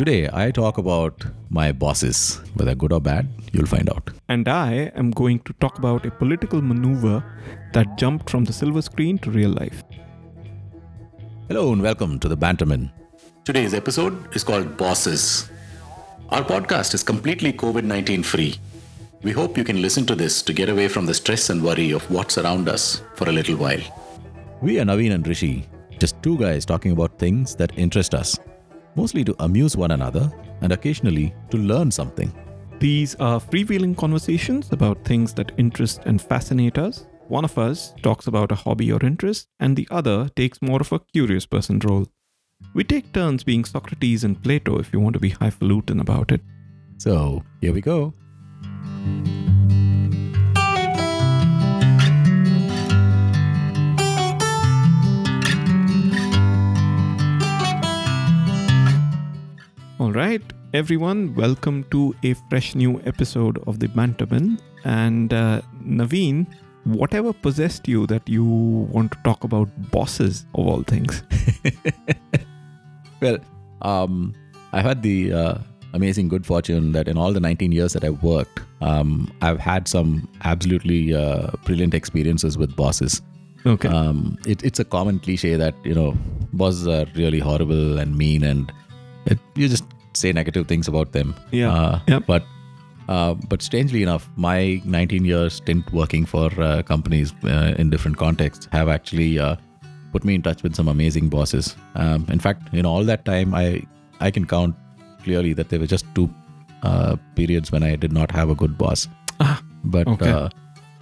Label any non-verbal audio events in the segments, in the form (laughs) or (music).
Today, I talk about my bosses. Whether good or bad, you'll find out. And I am going to talk about a political maneuver that jumped from the silver screen to real life. Hello, and welcome to the Banterman. Today's episode is called Bosses. Our podcast is completely COVID 19 free. We hope you can listen to this to get away from the stress and worry of what's around us for a little while. We are Navin and Hrishi, just two guys talking about things that interest us mostly to amuse one another and occasionally to learn something. These are freewheeling conversations about things that interest and fascinate us. One of us talks about a hobby or interest, and the other takes more of a curious person role. We take turns being Socrates and Plato if you want to be highfalutin about it. So, here we go. All right, everyone, welcome to a fresh new episode of the Banterman. And uh, Navin, whatever possessed you that you want to talk about bosses of all things? (laughs) well, um, I've had the uh, amazing good fortune that in all the 19 years that I've worked, um, I've had some absolutely uh, brilliant experiences with bosses. Okay. Um, it, it's a common cliche that, you know, bosses are really horrible and mean and it, you just say negative things about them. Yeah. Uh, yep. But uh, but strangely enough, my 19 years stint working for uh, companies uh, in different contexts have actually uh, put me in touch with some amazing bosses. Um, in fact, in all that time, I I can count clearly that there were just two uh, periods when I did not have a good boss. Ah, but okay.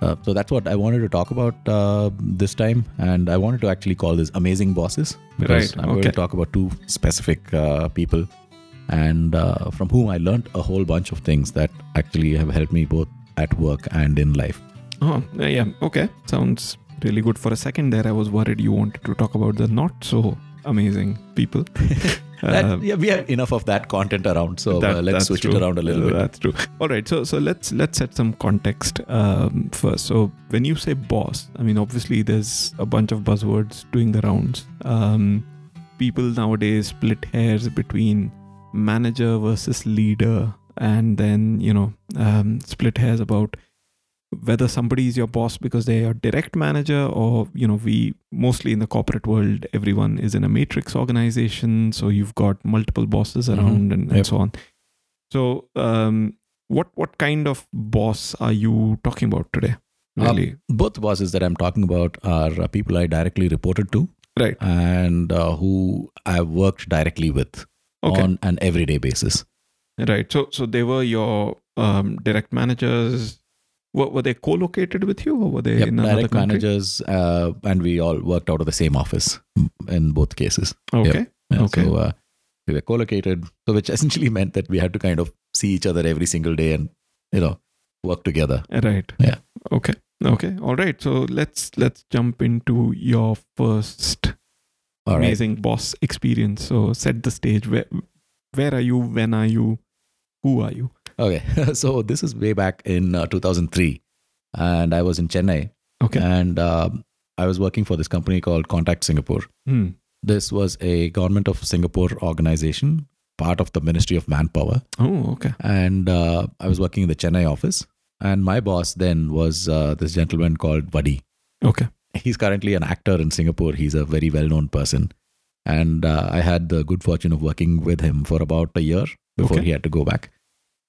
Uh, so that's what I wanted to talk about uh, this time, and I wanted to actually call this "Amazing Bosses" because Right, I'm going to talk about two specific uh, people, and uh, from whom I learned a whole bunch of things that actually have helped me both at work and in life. Oh, uh, yeah. Okay. Sounds really good. For a second there, I was worried you wanted to talk about the not so amazing people. (laughs) That- Uh, yeah, we have enough of that content around, so That- uh, let's switch true. it around a little bit. That's true. All right. So so let's let's set some context um, first. So when you say boss, I mean obviously there's a bunch of buzzwords doing the rounds. Um, people nowadays split hairs between manager versus leader, and then you know um, split hairs about whether somebody is your boss because they're direct manager or you know we mostly in the corporate world everyone is in a matrix organization so you've got multiple bosses Mhm. around and, and Yep. so on so um what what kind of boss are you talking about today Uh, Both bosses that I'm talking about are uh, people I directly reported to right and uh, who I've worked directly with okay on an everyday basis. right so so they were your um direct managers were, were they co-located with you or were they Yep, in another direct managers, uh, and we all worked out of the same office in both cases. okay Yeah, Okay. So uh, we were co-located, so which essentially (laughs) meant that we had to kind of see each other every single day and you know work together. Right. Yeah. Okay. Okay. All right. So let's let's jump into your first All right. amazing boss experience. So set the stage. Where where are you? When are you? Who are you? Okay. (laughs) so this is way back in uh, 2003, and I was in Chennai, Okay. and um, I was working for this company called Contact Singapore. Hmm. This was a government of Singapore organization, part of the Ministry of Manpower. Oh, okay. And uh, I was working in the Chennai office. And my boss then was uh, this gentleman called Vadi. Okay. He's currently an actor in Singapore. He's a very well known person. And uh, I had the good fortune of working with him for about a year before Okay. he had to go back.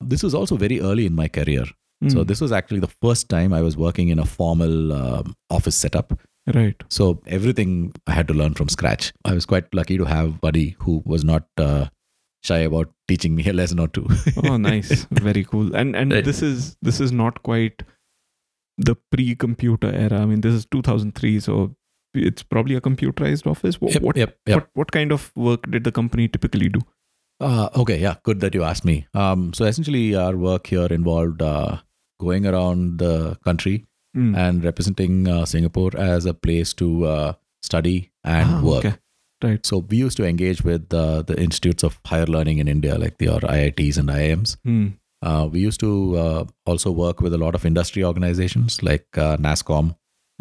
This was also very early in my career. So Hmm. this was actually the first time I was working in a formal um, office setup. right. So everything I had to learn from scratch. I was quite lucky to have Vadi who was not uh, shy about teaching me a lesson or two. (laughs) Oh, nice. Very cool. And and Right. this is this is not quite the pre-computer era. I mean, this is 2003, so it's probably a computerized office. What Yep, yep, yep. what what kind of work did the company typically do? Uh, okay, yeah, good that you asked me. Um, so essentially, our work here involved uh, going around the country Hmm. and representing uh, Singapore as a place to uh, study and Ah, work. okay. Right. So we used to engage with uh, the institutes of higher learning in India, like the or IITs and IIMs. Uh, we used to uh, also work with a lot of industry organizations like uh, NASSCOM.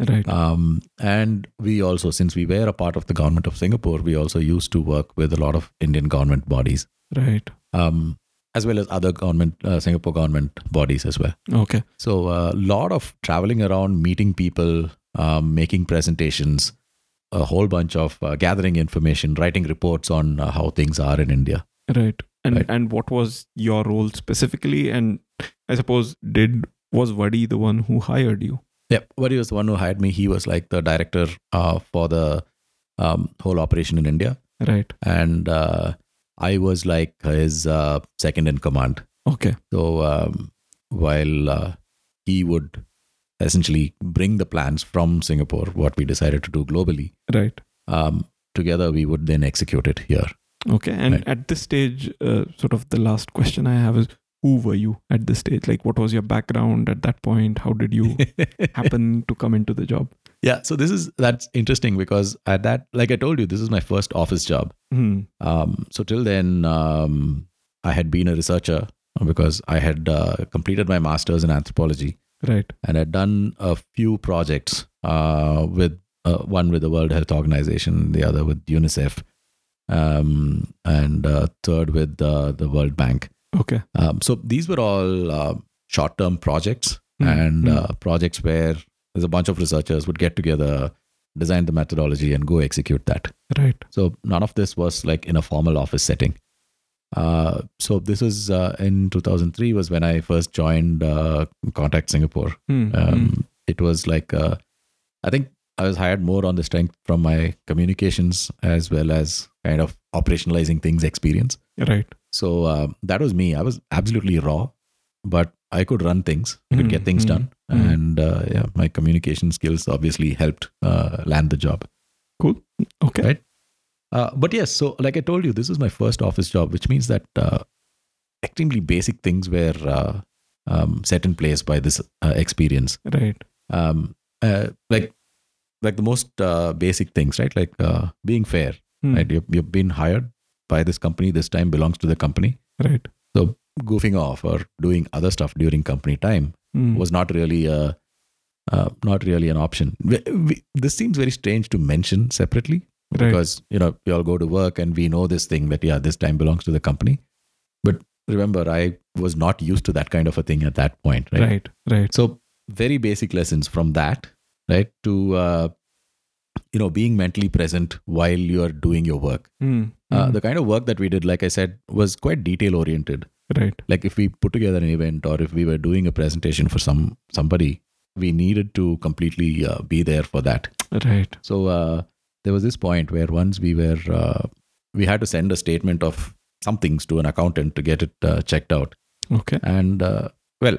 Right. Um, and we also, since we were a part of the government of Singapore, we also used to work with a lot of Indian government bodies. Right. um, as well as other government, uh, Singapore government bodies as well. Okay. So a lot of traveling around, meeting people, um, making presentations, a whole bunch of uh, gathering information, writing reports on uh, how things are in India. Right. And Right. and what was your role specifically? And I suppose did was Vadi the one who hired you? Yeah, but he was the one who hired me. He was like the director uh, for the um, whole operation in India, Right. and uh, I was like his uh, second in command. Okay. So um, while uh, he would essentially bring the plans from Singapore, what we decided to do globally, Right. um, together we would then execute it here. Okay. And Right. at this stage, uh, sort of the last question I have is who were you at this stage? Like, what was your background at that point? How did you (laughs) happen to come into the job? yeah, so this is that's interesting because at that, like I told you, this is my first office job. Hmm. Um, so till then, um, I had been a researcher because I had uh, completed my master's in anthropology Right. and I'd done a few projects uh, with uh, one with the World Health Organization, the other with UNICEF, um, and uh, third with uh, the World Bank. Okay. Um, so these were all uh, short-term projects Hmm, and hmm. uh, projects where there's a bunch of researchers would get together, design the methodology, and go execute that. Right. So none of this was like in a formal office setting. Uh, so this was uh, in 2003 was when I first joined uh, Contact Singapore. Hmm. Um, It was like uh, I think I was hired more on the strength from my communications as well as kind of operationalizing things experience. Right. So uh, that was me. I was absolutely raw, but I could run things. I could get Mm, things mm, done, mm. and uh, yeah, my communication skills obviously helped uh, land the job. Cool. Okay. Right. Uh, but yes, so like I told you, this is my first office job, which means that uh, extremely basic things were uh, um, set in place by this uh, experience. Right. Um, uh, like, like the most uh, basic things, right? Like uh, being fair, Hmm. right? You've, you've been hired by this company. This time belongs to the company. Right. So goofing off or doing other stuff during company time Hmm. was not really a, uh, not really an option. We, we, this seems very strange to mention separately right. because you know we all go to work and we know this thing that yeah this time belongs to the company but remember i was not used to that kind of a thing at that point right, right. Right. so very basic lessons from that right to uh, you know being mentally present while you're doing your work Hmm. uh, Hmm. the kind of work that we did like i said was quite detail oriented right. like if we put together an event or if we were doing a presentation for some somebody we needed to completely uh, be there for that Right. so uh, there was this point where once we were uh, we had to send a statement of some things to an accountant to get it uh, checked out. Okay. And uh, well,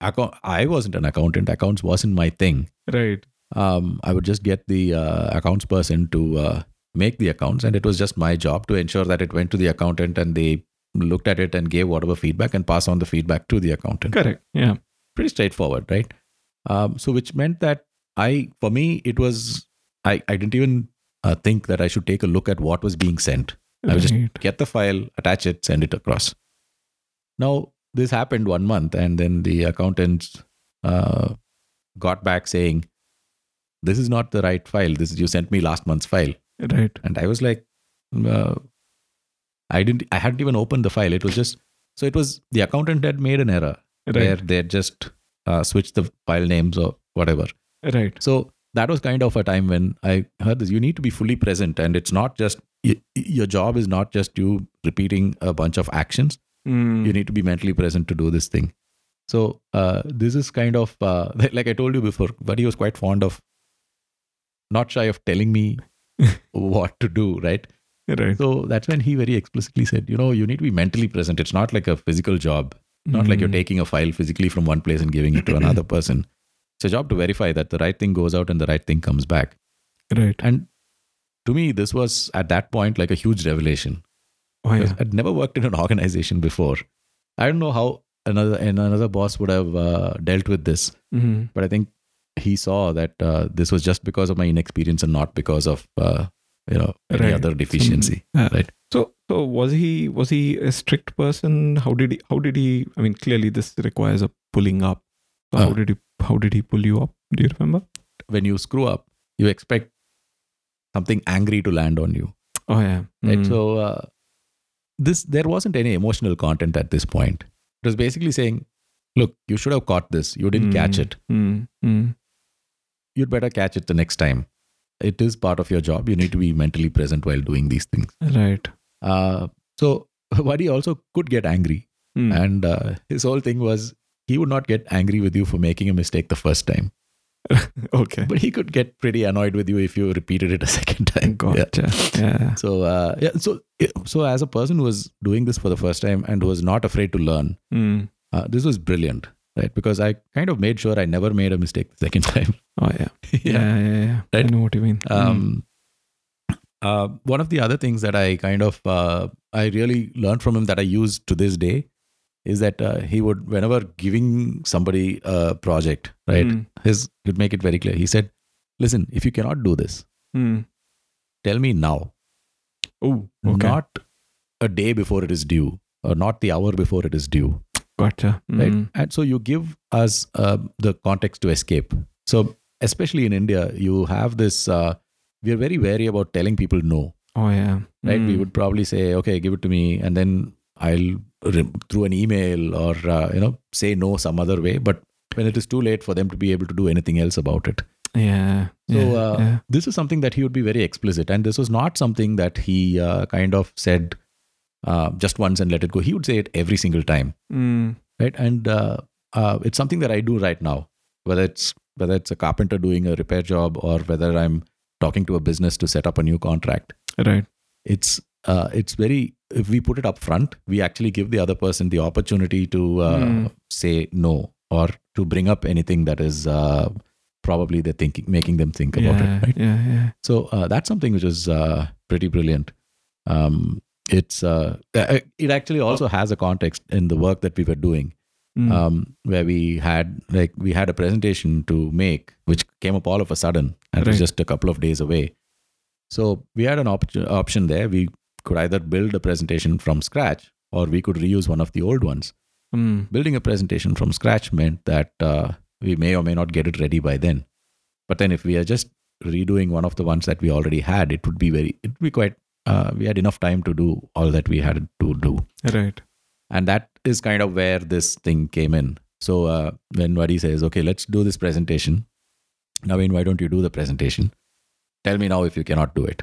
account- I wasn't an accountant. Accounts wasn't my thing. Right. Um, I would just get the uh, accounts person to uh, make the accounts, and it was just my job to ensure that it went to the accountant and they looked at it and gave whatever feedback and pass on the feedback to the accountant Correct. Yeah. pretty straightforward, right? Um, so which meant that I, for me, it was I, I didn't even uh, think that I should take a look at what was being sent. I would just get the file, attach it, send it across. Now this happened one month, and then the accountants uh, got back saying, "This is not the right file. This is you sent me last month's file." Right. And I was like, uh, I didn't, I hadn't even opened the file. It was just so it was the accountant had made an error where they had just uh, switched the file names or whatever. Right. So that was kind of a time when I heard this. You need to be fully present, and it's not just your job is not just you repeating a bunch of actions. Hmm. You need to be mentally present to do this thing. So uh, this is kind of uh, (laughs) like I told you before. But he was quite fond of not shy of telling me (laughs) what to do. Right. Right. So that's when he very explicitly said, you know, you need to be mentally present. It's not like a physical job. Not like you're Hmm. taking a file physically from one place and giving it to another (clears throat) person. It's a job to verify that the right thing goes out and the right thing comes back. Right. And to me, this was at that point like a huge revelation. Oh yeah. I'd never worked in an organization before. I don't know how another and another boss would have uh, dealt with this, Hmm. but I think he saw that uh, this was just because of my inexperience and not because of uh, you know any Right. other deficiency. Uh, right. So so was he was he a strict person? How did he how did he I mean clearly this requires a pulling up. So how Uh. did he how did he pull you up? Do you remember? When you screw up, you expect something angry to land on you. Oh yeah. right Hmm. so uh, this there wasn't any emotional content at this point. It was basically saying, look, you should have caught this. You didn't catch Mm, it. mm, mm. You'd better catch it the next time. It is part of your job. You need to be mentally present while doing these things. Right. Uh, so (laughs) Vadi also could get angry, Mm. and uh, his whole thing was he would not get angry with you for making a mistake the first time, (laughs) okay. but he could get pretty annoyed with you if you repeated it a (laughs) second time. Yeah. Yeah. So uh, yeah, so so as a person who was doing this for the first time and was not afraid to learn, Mm. uh, this was brilliant, right? Because I kind of made sure I never made a mistake the second (laughs) time. Oh yeah. Yeah. Yeah. Yeah. I Right. know what you mean. Mm. Um, uh, one of the other things that I kind of uh, I really learned from him that I use to this day is that uh, he would whenever giving somebody a project, right? Mm. His he'd make it very clear. He said, "Listen, if you cannot do this, Mm. tell me now, Oh. Okay. not a day before it is due, or not the hour before it is due." Gotcha. right Mm. and so you give us uh, the context to escape so especially in india you have this uh, we are very wary about telling people no Oh yeah. right we Mm. would probably say okay give it to me and then i'll through an email or uh, you know say no some other way but when it is too late for them to be able to do anything else about it Yeah. so yeah, uh, yeah. this is something that he would be very explicit and this was not something that he uh, kind of said uh, just once and let it go he would say it every single time Mm. right and uh, uh, it's something that i do right now whether it's whether it's a carpenter doing a repair job or whether i'm talking to a business to set up a new contract Right. it's uh, it's very if we put it up front we actually give the other person the opportunity to uh, Hmm. say no or to bring up anything that is uh, probably they're thinking making them think about yeah. it right Yeah. Yeah. so uh, that's something which is uh, pretty brilliant. Um, it's uh, uh, it actually also has a context in the work that we were doing, Mm. um, where we had like we had a presentation to make, which came up all of a sudden, and it was just a couple of days away. So we had an op- option there. We could either build a presentation from scratch, or we could reuse one of the old ones. Mm. Building a presentation from scratch meant that uh, we may or may not get it ready by then. But then if we are just redoing one of the ones that we already had, it would be very, it would be quite, uh, we had enough time to do all that we had to do. Right. And that is kind of where this thing came in. So uh, when Vadi says, okay, let's do this presentation. Navin, why don't you do the presentation? Tell me now if you cannot do it.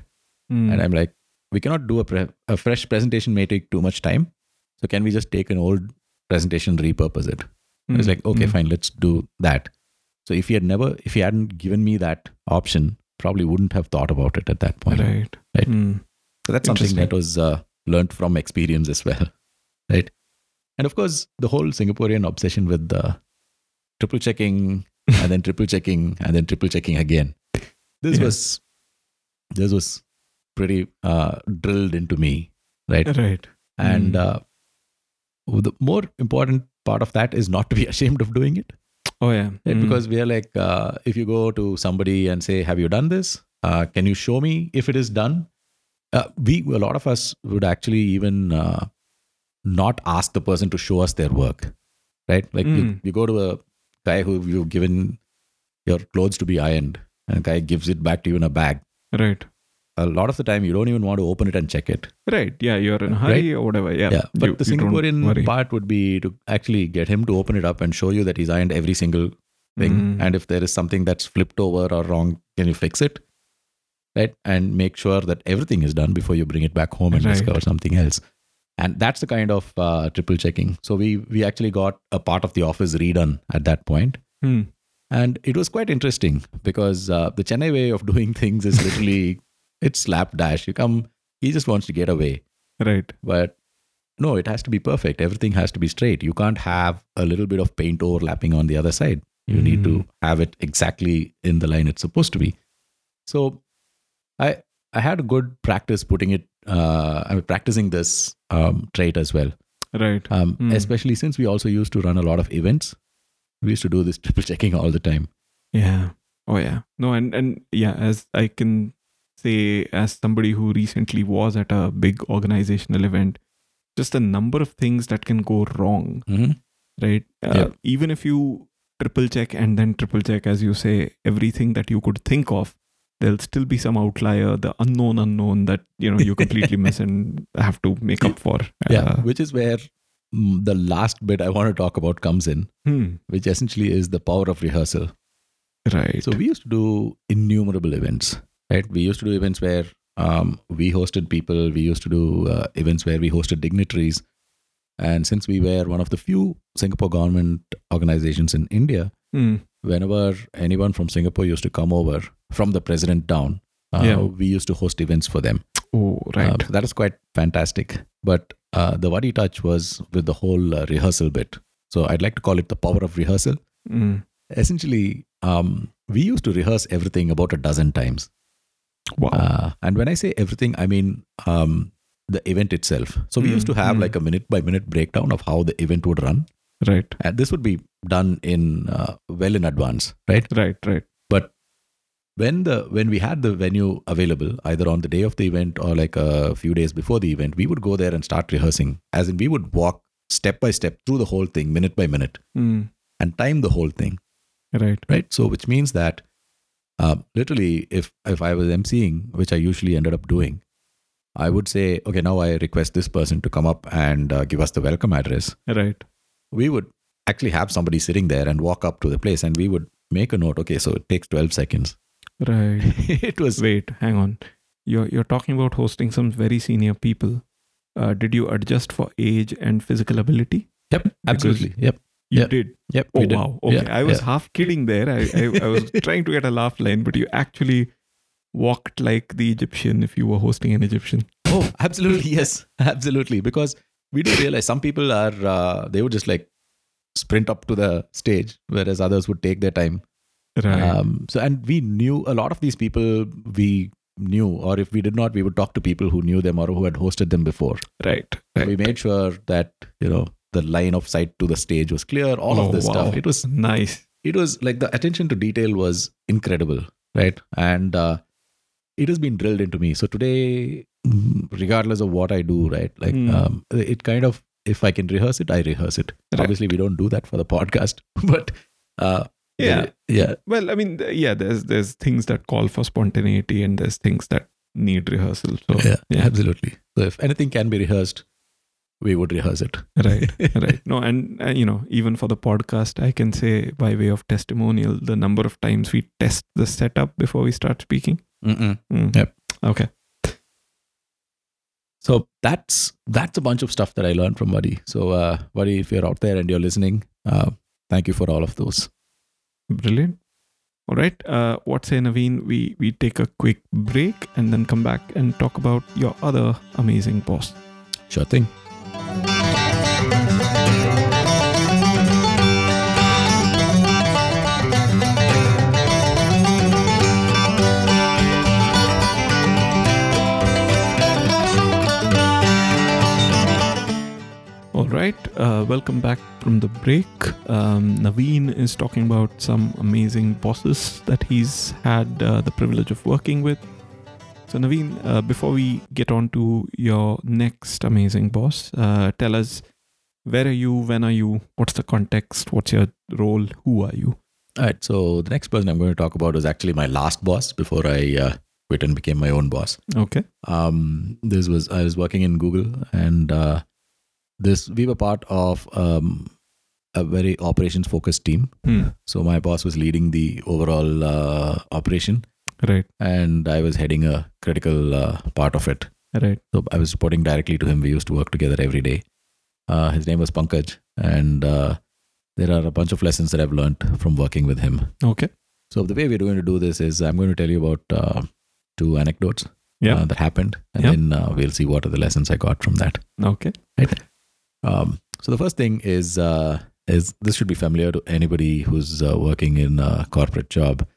Mm. And I'm like, we cannot do a, pre- a fresh presentation, may take too much time. So can we just take an old presentation, repurpose it? Mm. like, okay, Mm. fine, let's do that. So if he had never, if he hadn't given me that option, probably wouldn't have thought about it at that point. Right. Right. Mm. So that's something that was uh, learned from experience as well, (laughs) right? And of course, the whole Singaporean obsession with uh, triple checking (laughs) and then triple checking and then triple checking again. This Yeah. was this was pretty uh, drilled into me, right? Right. And Mm. uh, the more important part of that is not to be (laughs) ashamed of doing it. Oh yeah. right? Mm. Because we are like, uh, if you go to somebody and say, "Have you done this? Uh, can you show me if it is done?" Uh, we a lot of us would actually even uh, not ask the person to show us their work, right? Like you, Mm. you go to a guy who you've given your clothes to be ironed, and a guy gives it back to you in a bag. right. A lot of the time, you don't even want to open it and check it. Right. Yeah. You're in a hurry or whatever. Yeah. Yeah, but You- the Singaporean part would be to actually get him to open it up and show you that he's ironed every single thing. Mm. And if there is something that's flipped over or wrong, can you fix it? Right. And make sure that everything is done before you bring it back home and Right. discover something else. And that's the kind of uh, triple checking. So we we actually got a part of the office redone at that point. Hmm. And it was quite interesting because uh, the Chennai way of doing (laughs) things is literally it's slapdash. You come, he just wants to get away. Right. But no, it has to be perfect. Everything has to be straight. You can't have a little bit of paint overlapping on the other side. You need to have it exactly in the line it's supposed to be. So I I had a good practice putting it uh I mean practicing this um trait as well. Right. Um Hmm. especially since we also used to run a lot of events. We used to do this (laughs) triple checking all the time. Yeah. Oh yeah. No, and and yeah, as I can say as somebody who recently was at a big organizational event, just the number of things that can go wrong, Mm-hmm. right? Uh, Yeah. Even if you triple check and then triple check, as you say, everything that you could think of, there'll still be some outlier, the unknown unknown that you know you (laughs) completely miss and have to make up for. Yeah, Uh, which is where mm, the last bit I want to talk about comes in, hmm, which essentially is the power of rehearsal. right. So we used to do innumerable events, right? We used to do events where um, we hosted people. We used to do uh, events where we hosted dignitaries. And since we were one of the few Singapore government organizations in India, Hmm, whenever anyone from Singapore used to come over, from the president down, uh, Yeah. we used to host events for them. Oh, right. So that was quite fantastic. But uh, the Vadi touch was with the whole uh, rehearsal bit. So I'd like to call it the power of rehearsal. Hmm, Essentially, um, we used to rehearse everything about a dozen times. wow. Uh, and when I say everything, I mean um, the event itself. So we Mm, used to have mm. like a minute by minute breakdown of how the event would run. right. And this would be done in uh, well in advance, right? Right. Right. But when the when we had the venue available, either on the day of the event or like a few days before the event, we would go there and start rehearsing. As in, we would walk step by step through the whole thing, minute by minute, Hmm, and time the whole thing. right. right so which means that uh, literally if if i was emceeing which i usually ended up doing i would say okay now i request this person to come up and uh, give us the welcome address Right. we would actually have somebody sitting there and walk up to the place and we would make a note okay so it takes 12 seconds Right. (laughs) it was Wait, hang on. You're you're talking about hosting some very senior people. Uh, did you adjust for age and physical ability? yep absolutely yep You Yeah. did. yep Oh did. wow. Okay. Yeah, I was yeah. half kidding there. I, I, I was (laughs) trying to get a laugh line, but you actually walked like the Egyptian if you were hosting an Egyptian. oh absolutely (laughs) yes absolutely because we do realize some people are uh, they would just like sprint up to the stage whereas others would take their time Right. Um, so, and we knew a lot of these people we knew, or if we did not, we would talk to people who knew them or who had hosted them before. right. right. We made sure that, you know, the line of sight to the stage was clear, all Oh, of this wow. stuff. It was, Nice. it was like the attention to detail was incredible, right? And uh, it has been drilled into me. So today, mm, regardless of what I do, right, like Hmm. um, it kind of, if I can rehearse it, I rehearse it. Right. Obviously, we don't do that for the podcast, (laughs) but uh, Yeah. yeah, Well, I mean, yeah. There's there's things that call for spontaneity, and there's things that need rehearsal. So yeah, yeah. absolutely. So if anything can be rehearsed, we would rehearse it. right (laughs) right no and uh, you know even for the podcast i can say by way of testimonial the number of times we test the setup before we start speaking. Mm. Yep. okay So that's that's a bunch of stuff that I learned from Vadi. So uh, Vadi, if you're out there and you're listening, uh, thank you for all of those. brilliant all right uh, what say navin we we take a quick break and then come back and talk about your other amazing boss Sure thing. Right uh, welcome back from the break um, navin is talking about some amazing bosses that he's had uh, the privilege of working with so navin uh, before we get on to your next amazing boss uh, tell us where are you when are you what's the context what's your role who are you All right. So the next person I'm going to talk about is actually my last boss before I uh, quit and became my own boss. okay Um, this was I was working in Google, and uh, this we were part of um, a very operations focused team. Hmm. So my boss was leading the overall uh, operation, right and I was heading a critical uh, part of it. right So I was reporting directly to him. We used to work together every day. Uh, his name was Pankaj, and uh, there are a bunch of lessons that I've learned from working with him. okay So the way we're going to do this is I'm going to tell you about uh, two anecdotes Yeah. uh, that happened, and Yeah. then uh, we'll see what are the lessons I got from that. okay Um, so the first thing is uh, is this should be familiar to anybody who's uh, working in a corporate job.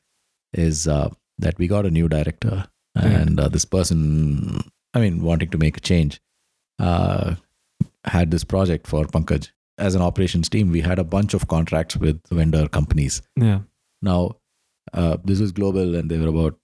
Is uh, that we got a new director, and uh, this person, I mean, wanting to make a change, uh, had this project for Pankaj. As an operations team, we had a bunch of contracts with vendor companies. yeah Now, uh, this was global, and there were about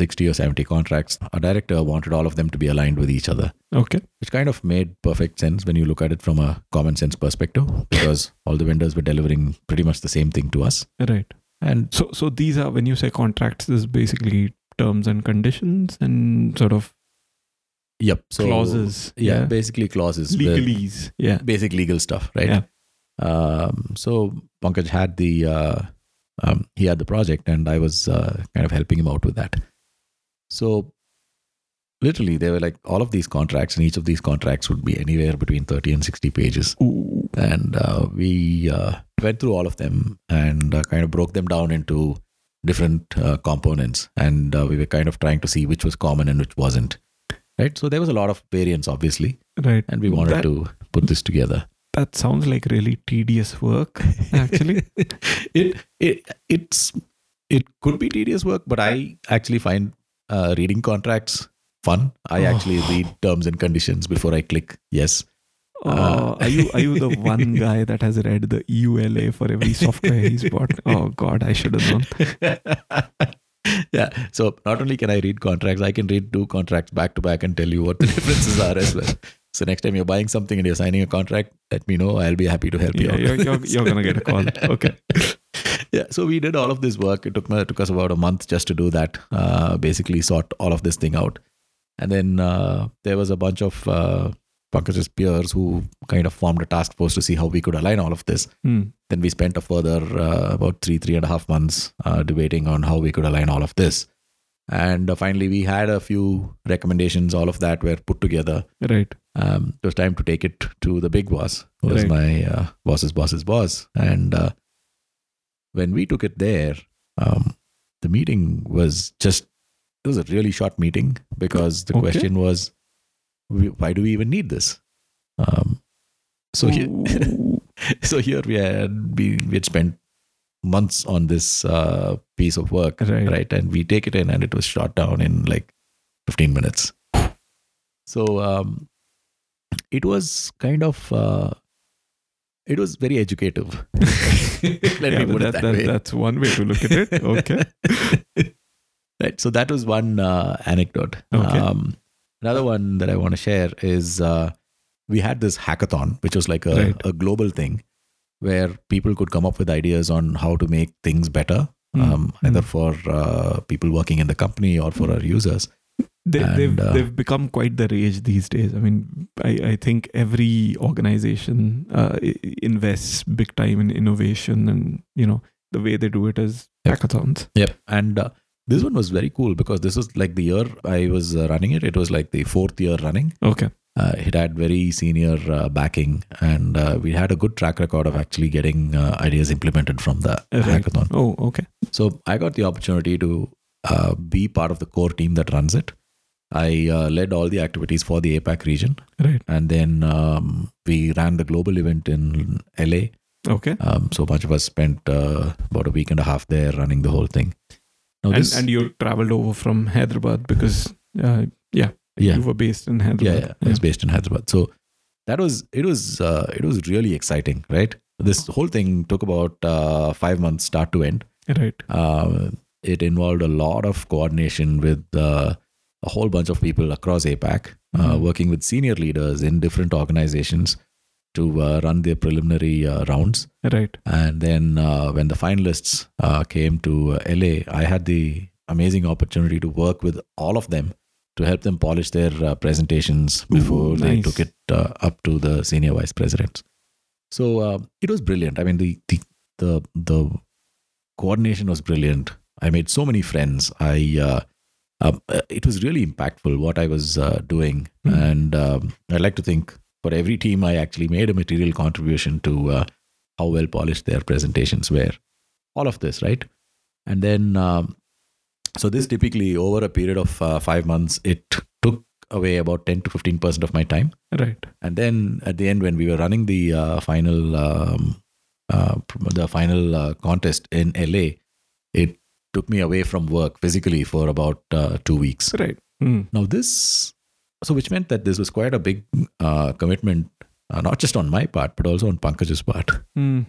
60 or 70 contracts. Our director wanted all of them to be aligned with each other, okay which kind of made perfect sense when you look at it from a common sense perspective, because (laughs) all the vendors were delivering pretty much the same thing to us. right And so so these are when you say contracts this is basically terms and conditions and sort of Yep. So clauses. Yeah, basically clauses. legalese. Yeah. Basic legal stuff, right? Yeah. Um, so Pankaj had the uh, um, he had the project, and I was uh, kind of helping him out with that. So literally, they were like all of these contracts, and each of these contracts would be anywhere between thirty and sixty pages. Ooh. and uh, we uh, went through all of them and uh, kind of broke them down into different uh, components and uh, we were kind of trying to see which was common and which wasn't right so there was a lot of variance obviously Right. and we wanted that, to put this together That sounds like really tedious work, actually. (laughs) it it it's it could be tedious work but i actually find uh, reading contracts fun i Oh. actually read terms and conditions before i click yes Oh, are you are you the (laughs) one guy that has read the EULA for every software he's bought? (laughs) Oh God, I should have known. (laughs) yeah. So not only can I read contracts, I can read two contracts back to back and tell you what the differences are as well. So next time you're buying something and you're signing a contract, let me know. I'll be happy to help you Yeah, out. you're, you're, you're gonna get a call. Okay. Yeah. So we did all of this work. It took it took us about a month just to do that. Uh, basically sort all of this thing out, and then uh, there was a bunch of uh, Pankaj's peers who kind of formed a task force to see how we could align all of this. Hmm. Then we spent a further uh, about three, three and a half months uh, debating on how we could align all of this. And uh, finally, we had a few recommendations. All of that were put together. Right. Um, it was time to take it to the big boss, who was Right. my uh, boss's boss's boss. And uh, when we took it there, um, the meeting was just, it was a really short meeting because the Okay. question was, why do we even need this? Um, so here, (laughs) so here we had we, we had spent months on this uh, piece of work Right. and we take it in and it was shot down in like 15 minutes so um, it was kind of uh, it was very educative (laughs) let Yeah, me put it that, way That's one way to look at it. (laughs) Okay. right so that was one uh, anecdote Okay. um, another one that i want to share is uh, we had this hackathon which was like a, Right. a global thing where people could come up with ideas on how to make things better Hmm. um, either for uh, people working in the company or for our users They, And, they've uh, they've become quite the rage these days. I mean, I, I think every organization uh, invests big time in innovation, and you know the way they do it is Yep. hackathons. Yep. And uh, this one was very cool because this was like the year I was uh, running it. It was like the fourth year running. Okay, Uh, it had very senior uh, backing, and uh, we had a good track record of actually getting uh, ideas implemented from the Right. hackathon. oh okay, So I got the opportunity to uh, be part of the core team that runs it. I uh, led all the activities for the APAC region, right, and then um, we ran the global event in LA. okay. Um, so a bunch of us spent uh, about a week and a half there running the whole thing. Now And, this, and you traveled over from Hyderabad because uh, yeah, Yeah. you were based in yeah, Hyderabad. yeah, it's based in Hyderabad. So that was it was uh, it was really exciting, right? This whole thing took about uh, five months, start to end. right. Uh, it involved a lot of coordination with uh, a whole bunch of people across APAC, uh, Mhm. working with senior leaders in different organizations to uh, run their preliminary uh, rounds. Right. And then uh, when the finalists uh, came to uh, LA, I had the amazing opportunity to work with all of them to help them polish their uh, presentations before they nice. took it uh, up to the senior vice presidents. So it was brilliant. I mean, the, the the the coordination was brilliant. I made so many friends. I uh, um, uh, it was really impactful what I was uh, doing, Hmm. and um, I like to think for every team I actually made a material contribution to uh, how well polished their presentations were. All of this, right? And then, um, so this typically over a period of uh, five months, it took away about 10 to 15% of my time. Right. And then at the end, when we were running the uh, final, um, uh, the final uh, contest in LA, it took me away from work physically for about uh, two weeks. Right. Mm. Now, this, so which meant that this was quite a big uh, commitment, uh, not just on my part, but also on Pankaj's part. Mm.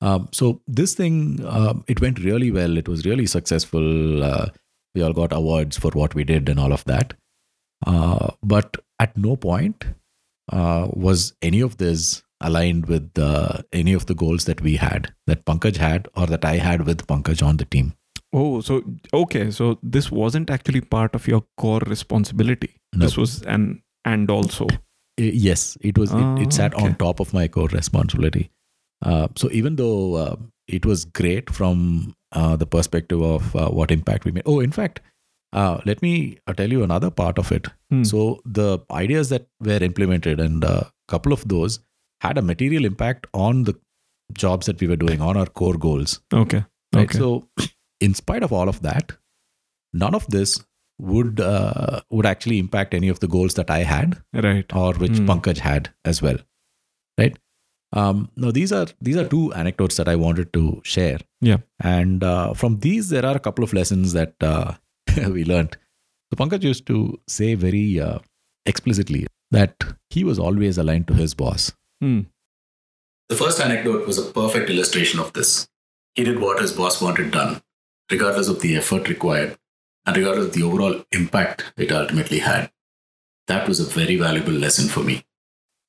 Um, so this thing, um, it went really well. It was really successful. Uh, we all got awards for what we did and all of that. Uh, but at no point uh, was any of this aligned with uh, any of the goals that we had, that Pankaj had, or that I had with Pankaj on the team. Oh, so okay, so this wasn't actually part of your core responsibility. No. This was an and also. Yes, it was. Ah, it, it sat okay. on top of my core responsibility. Uh, so even though uh, it was great from uh, the perspective of uh, what impact we made. Oh, in fact, uh, let me uh, tell you another part of it. Hmm. So the ideas that were implemented and a couple of those had a material impact on the jobs that we were doing on our core goals. Okay. Right. Okay. So, in spite of all of that, none of this would uh, would actually impact any of the goals that I had right. or which Hmm. Pankaj had as well. Right. Um, now these are these are two anecdotes that I wanted to share. Yeah. And uh, from these, there are a couple of lessons that uh, (laughs) we learned. So Pankaj used to say very uh, explicitly that he was always aligned to his boss. Hmm. The first anecdote was a perfect illustration of this. He did what his boss wanted done, regardless of the effort required and regardless of the overall impact it ultimately had. That was a very valuable lesson for me.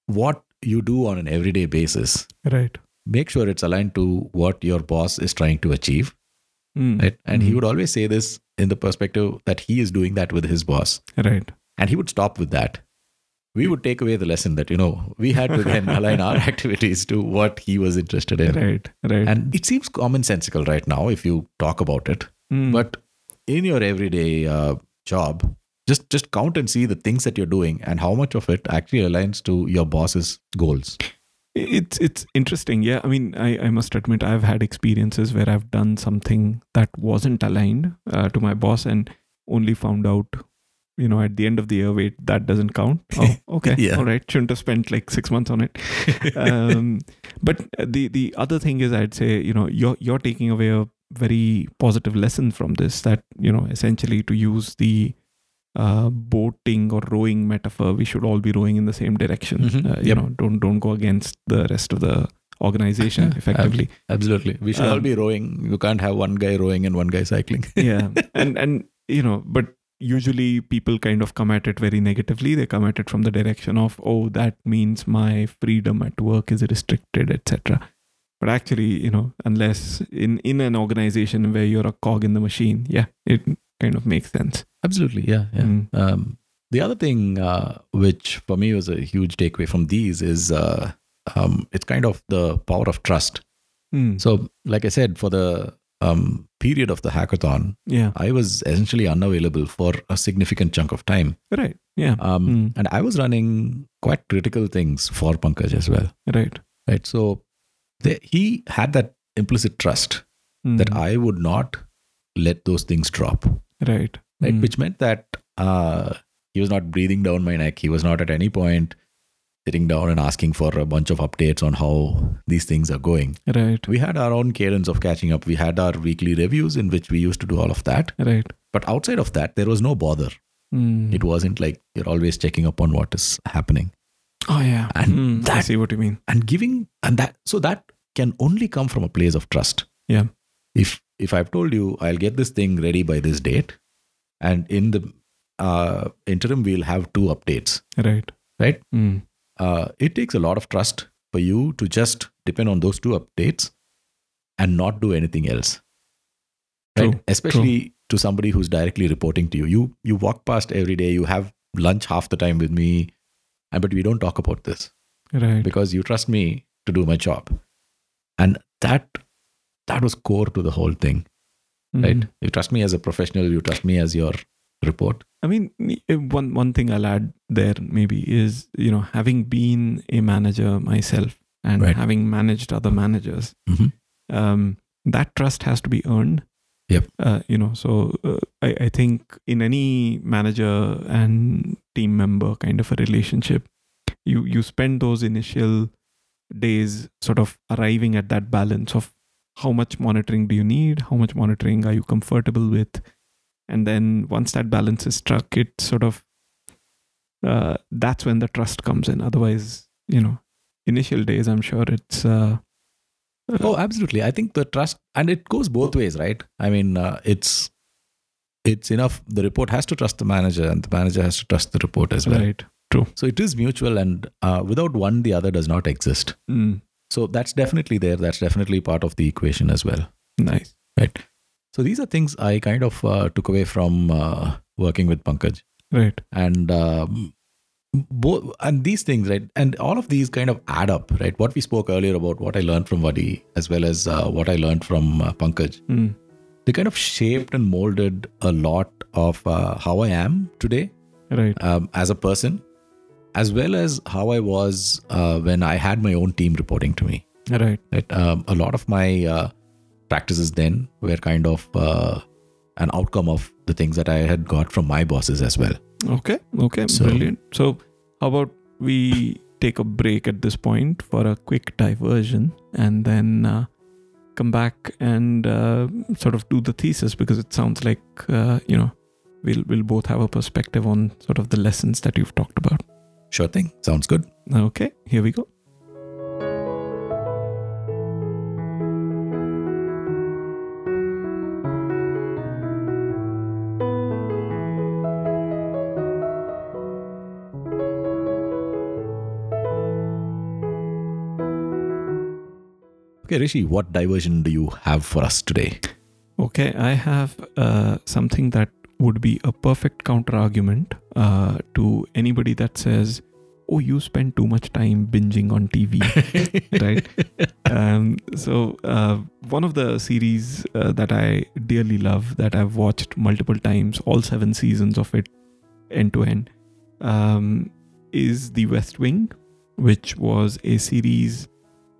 What you do on an everyday basis, Right. make sure it's aligned to what your boss is trying to achieve. Hmm. Right? And he Mhm. would always say this in the perspective that he is doing that with his boss. Right. And he would stop with that. We would take away the lesson that, you know, we had to then align our (laughs) activities to what he was interested in. Right. Right. And it seems commonsensical right now if you talk about it. Hmm. But in your everyday uh, job, just just count and see the things that you're doing and how much of it actually aligns to your boss's goals. it's it's interesting yeah i mean i i must admit i've had experiences where i've done something that wasn't aligned uh, to my boss and only found out you know at the end of the year wait that doesn't count oh (laughs) okay Yeah. all right shouldn't have spent like 6 months on it (laughs) um but the the other thing is i'd say you know you're you're taking away a very positive lesson from this that you know essentially to use the uh, boating or rowing metaphor we should all be rowing in the same direction Mhm. uh, you Yep. know don't don't go against the rest of the organization (laughs) effectively Absolutely. We should all Um, be rowing. You can't have one guy rowing and one guy cycling. yeah and and you know but usually people kind of come at it very negatively they come at it from the direction of oh that means my freedom at work is restricted etc but actually you know unless in in an organization where you're a cog in the machine yeah it kind of makes sense Absolutely. Yeah. Yeah. Mm. Um, the other thing uh, which for me was a huge takeaway from these is uh, um, it's kind of the power of trust. Hmm. So, like I said, for the um, period of the hackathon, yeah I was essentially unavailable for a significant chunk of time. right yeah Um, Hmm. And I was running quite critical things for Pankaj as well. right Right. So, the, he had that implicit trust that Hmm. I would not let those things drop. right Right. Hmm. Which meant that uh, he was not breathing down my neck. He was not at any point sitting down and asking for a bunch of updates on how these things are going. right We had our own cadence of catching up. We had our weekly reviews in which we used to do all of that. right But outside of that, there was no bother. Hmm. It wasn't like you're always checking up on what is happening. oh yeah And Hmm. i see what you mean And giving and that so that can only come from a place of trust. Yeah. If if I've told you I'll get this thing ready by this date, and in the uh, interim we'll have two updates, right right? Hmm. Uh, it takes a lot of trust for you to just depend on those two updates and not do anything else. Right? True, especially to somebody who's directly reporting to you. You you walk past every day you have lunch half the time with me and but we don't talk about this. Right. Because you trust me to do my job. And that that was core to the whole thing. Right? Hmm. you trust me as a professional you trust me as your report I mean, eh, one one thing I'll add there maybe is you know having been a manager myself and Right. having managed other managers, Mhm. um, that trust has to be earned. Yep. Uh, you know, so uh, I I think in any manager and team member kind of a relationship, you you spend those initial days sort of arriving at that balance of how much monitoring do you need, how much monitoring are you comfortable with, and then once that balance is struck it sort of uh, that's when the trust comes in otherwise you know initial days i'm sure it's uh, uh, Oh, absolutely. I think the trust, and it goes both ways, right? I mean, uh, it's it's enough. The report has to trust the manager, and the manager has to trust the report as well. right True. So it is mutual, and uh, without one, the other does not exist. Mm, So that's definitely there. That's definitely part of the equation as well. nice So these are things I kind of uh, took away from uh, working with Pankaj. Right. And um, both and these things, right? And all of these kind of add up, right? What we spoke earlier about what I learned from Vadi, as well as uh, what I learned from uh, Pankaj, Mm. they kind of shaped and molded a lot of uh, how I am today Right. um, as a person, as well as how I was uh, when I had my own team reporting to me. Right. Right? Um, a lot of my uh, practices then were kind of uh, an outcome of the things that I had got from my bosses as well. Okay. Okay. So- Brilliant. So, how about we take a break at this point for a quick diversion and then uh, come back and uh, sort of do the thesis because it sounds like, uh, you know, we'll, we'll both have a perspective on sort of the lessons that you've talked about. Sure thing. Sounds good. Okay. Here we go. Okay, Hrishi, what diversion do you have for us today? Okay, I have uh, something that would be a perfect counter argument uh, to anybody that says, "Oh, you spend too much time binging on TV." (laughs) right? Um, so, uh, one of the series uh, that I dearly love, that I've watched multiple times, all seven seasons of it, end to end, um, is The West Wing, which was a series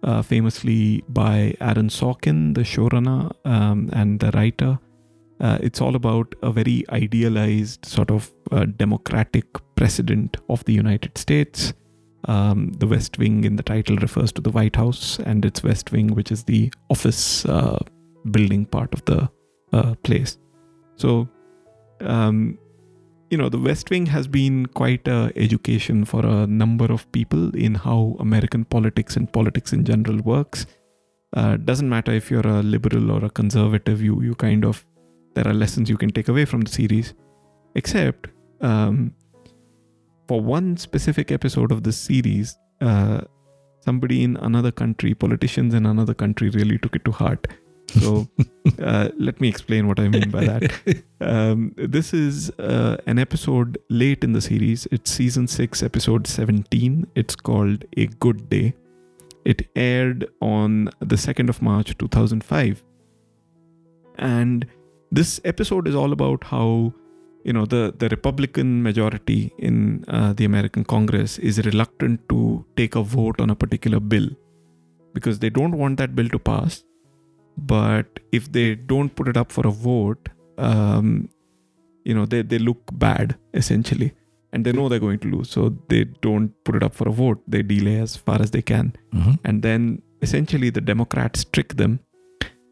uh, famously by Aaron Sorkin, the showrunner um, and the writer. Uh, it's all about a very idealized sort of uh, democratic president of the United States. Um, the West Wing in the title refers to the White House, and it's West Wing, which is the office uh, building part of the uh, place. So, um, you know, the West Wing has been quite a education for a number of people in how American politics and politics in general works. Uh, doesn't matter if you're a liberal or a conservative. You you kind of there are lessons you can take away from the series, except um, for one specific episode of this series, uh, somebody in another country, politicians in another country, really took it to heart. So uh, let me explain what I mean by that. (laughs) Um, this is uh, an episode late in the series. It's season 6, episode 17. It's called A Good Day. It aired on the 2nd of March 2005. And this episode is all about how you know the the republican majority in uh, the american congress is reluctant to take a vote on a particular bill because they don't want that bill to pass but if they don't put it up for a vote um, you know they, they look bad essentially. And they know they're going to lose. So they don't put it up for a vote. They delay as far as they can. Mhm. and then essentially the democrats trick them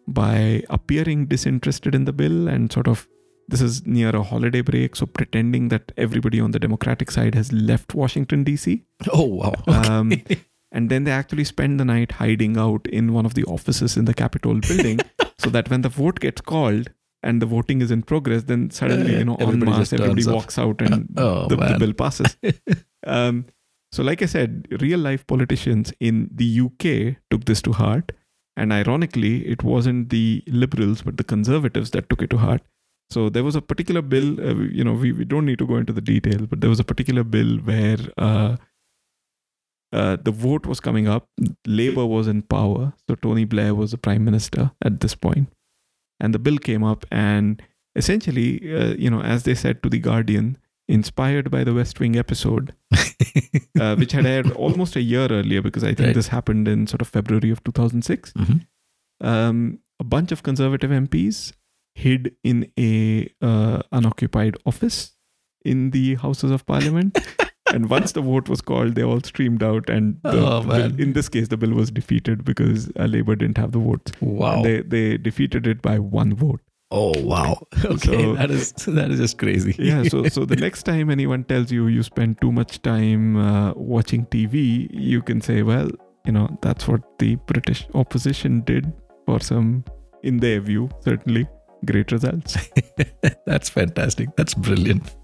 by appearing disinterested in the bill and sort of this is near a holiday break so pretending that everybody on the democratic side has left washington dc Oh, wow. (laughs) um, and then they actually spend the night hiding out in one of the offices in the capitol (laughs) building so that when the vote gets called and the voting is in progress then suddenly you know en Everybody masse just turns everybody up. walks out and (laughs) Oh, the, the bill passes. (laughs) Um, so like i said real life politicians in the uk took this to heart. And ironically it wasn't the liberals but the conservatives that took it to heart. So there was a particular bill uh, you know we, we don't need to go into the detail but there was a particular bill where uh, uh, the vote was coming up labor was in power so tony blair was the prime minister at this point. and the bill came up and essentially uh, you know as they said to the guardian inspired by the west wing episode (laughs) uh, which had aired almost a year earlier because i think Right. this happened in sort of february of 2006 Mhm. um, a bunch of conservative MPs hid in a uh, unoccupied office in the Houses of Parliament. (laughs) and once the vote was called, they all streamed out, and the, Oh, bill, in this case, the bill was defeated because uh, Labour didn't have the votes. Wow. They they defeated it by one vote. oh, wow. (laughs) Okay. So- that is that is just crazy. (laughs) Yeah. So so the (laughs) next time anyone tells you you spend too much time uh, watching TV, you can say, well, you know, that's what the British opposition did for some, in their view, certainly great results. That's fantastic. That's brilliant.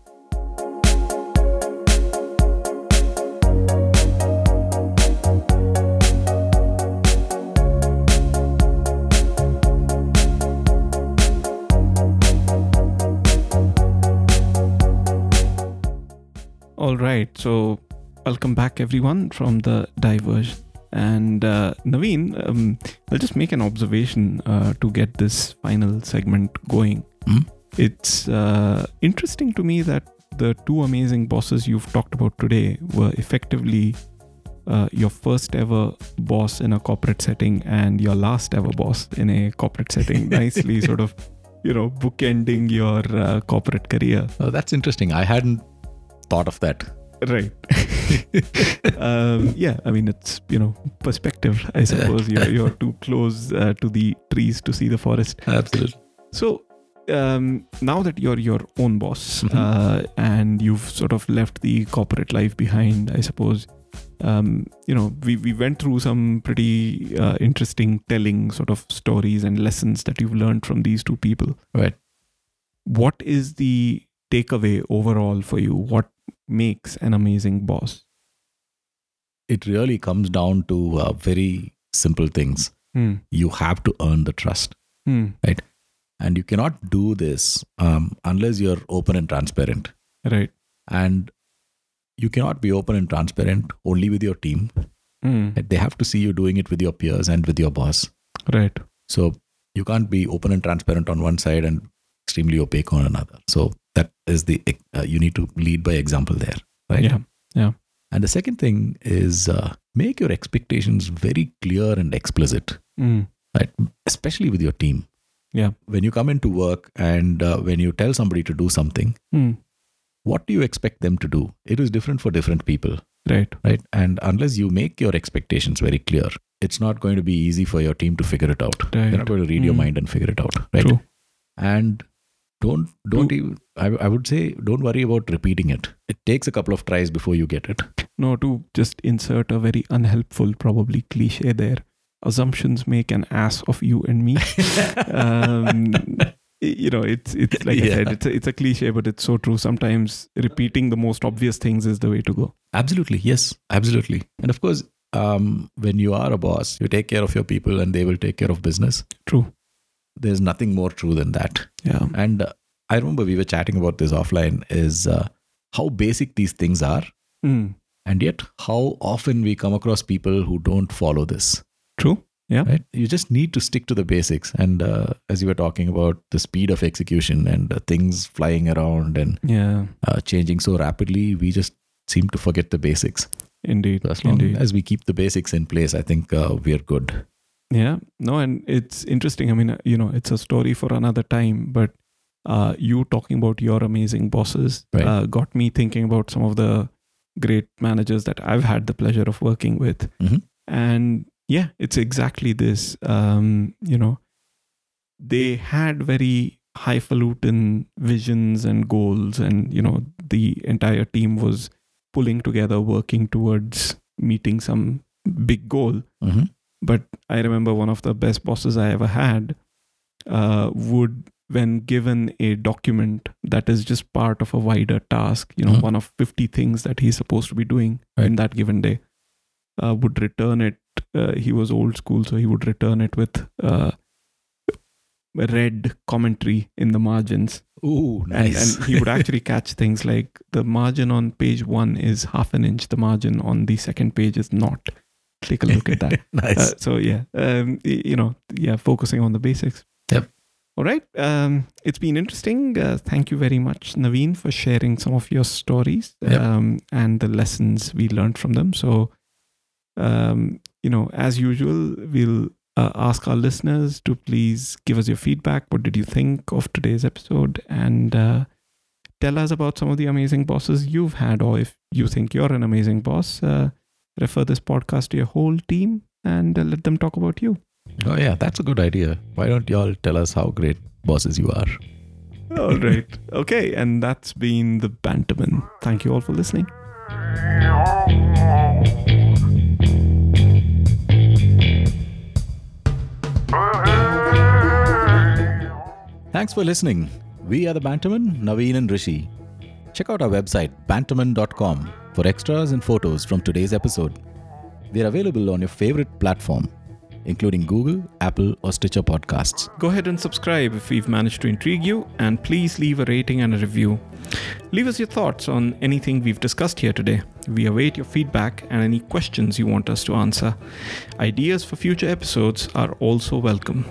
All right. So, welcome back, everyone, from the Diverge. And uh, Navin, um, I'll just make an observation uh, to get this final segment going. Mm. It's uh, interesting to me that the two amazing bosses you've talked about today were effectively uh, your first ever boss in a corporate setting and your last ever boss in a corporate setting. (laughs) Nicely, sort of, you know, bookending your uh, corporate career. Oh, that's interesting. I hadn't thought of that. Right. (laughs) um, yeah, I mean, it's, you know, perspective, I suppose. You're, you're too close uh, to the trees to see the forest. Absolutely. So, um, now that you're your own boss Mhm. uh, and you've sort of left the corporate life behind, I suppose, um, you know, we, we went through some pretty uh, interesting telling sort of stories and lessons that you've learned from these two people. Right. What is the takeaway overall for you? What makes an amazing boss? It really comes down to uh, very simple things. Hmm. You have to earn the trust. right? And you cannot do this um, unless you're open and transparent. Right. And you cannot be open and transparent only with your team. Hmm. They have to see you doing it with your peers and with your boss. Right. So you can't be open and transparent on one side and extremely opaque on another. So that is the uh, you need to lead by example there, right? Yeah. Yeah and the second thing is uh, make your expectations very clear and explicit, Hmm. right? Especially with your team. Yeah. When you come into work and uh, when you tell somebody to do something, Hmm. what do you expect them to do? It is different for different people, Right. right? And unless you make your expectations very clear, it's not going to be easy for your team to figure it out. They're Right. not going to read your Mm. mind and figure it out, right? True. and don't don't even I, I would say don't worry about repeating it it takes a couple of tries before you get it No, to just insert a very unhelpful, probably cliche there. Assumptions make an ass of you and me. (laughs) um, you know, it's it's like I said, it's a, it's a cliche, but it's so true. Sometimes repeating the most obvious things is the way to go. absolutely yes absolutely and of course um, when you are a boss you take care of your people and they will take care of business True. There's nothing more true than that Yeah. and uh, i remember we were chatting about this offline is uh, how basic these things are Mm. and yet how often we come across people who don't follow this True. Yeah. right you just need to stick to the basics and uh, as you were talking about the speed of execution and uh, things flying around and Yeah. uh, changing so rapidly we just seem to forget the basics Indeed. As long Indeed. as we keep the basics in place i think uh, we are good Yeah, no, and it's interesting. I mean, uh, you know, it's a story for another time, but uh, you talking about your amazing bosses Right. uh, got me thinking about some of the great managers that I've had the pleasure of working with. Mhm. And yeah, it's exactly this. Um, you know, they had very highfalutin visions and goals, and, you know, the entire team was pulling together, working towards meeting some big goal Mhm. But I remember one of the best bosses I ever had uh, would, when given a document that is just part of a wider task, you know, Mhm. one of 50 things that he's supposed to be doing in that given day, uh, would return it. Uh, he was old school, so he would return it with uh, red commentary in the margins. Ooh, And, and he would actually (laughs) catch things like the margin on page one is half an inch, the margin on the second page is not. Take a look at that. (laughs) nice Uh, so yeah, um, you know, yeah, focusing on the basics. Yep. All right. Um, it's been interesting. Uh, thank you very much, Navin, for sharing some of your stories Yep. um, and the lessons we learned from them. So, um, you know, as usual, we'll uh, ask our listeners to please give us your feedback. What did you think of today's episode? And uh, tell us about some of the amazing bosses you've had, or if you think you're an amazing boss, uh, refer this podcast to your whole team and uh, let them talk about you. oh yeah that's a good idea why don't y'all tell us how great bosses you are All right. Okay. And that's been the Banterman. Thank you all for listening. Thanks for listening. We are the Banterman, Navin and Hrishi. Check out our website, banterman.com, for extras and photos from today's episode. they're available on your favorite platform, including Google, Apple, or Stitcher podcasts. Go ahead and subscribe if we've managed to intrigue you, and please leave a rating and a review. Leave us your thoughts on anything we've discussed here today. We await your feedback and any questions you want us to answer. Ideas for future episodes are also welcome.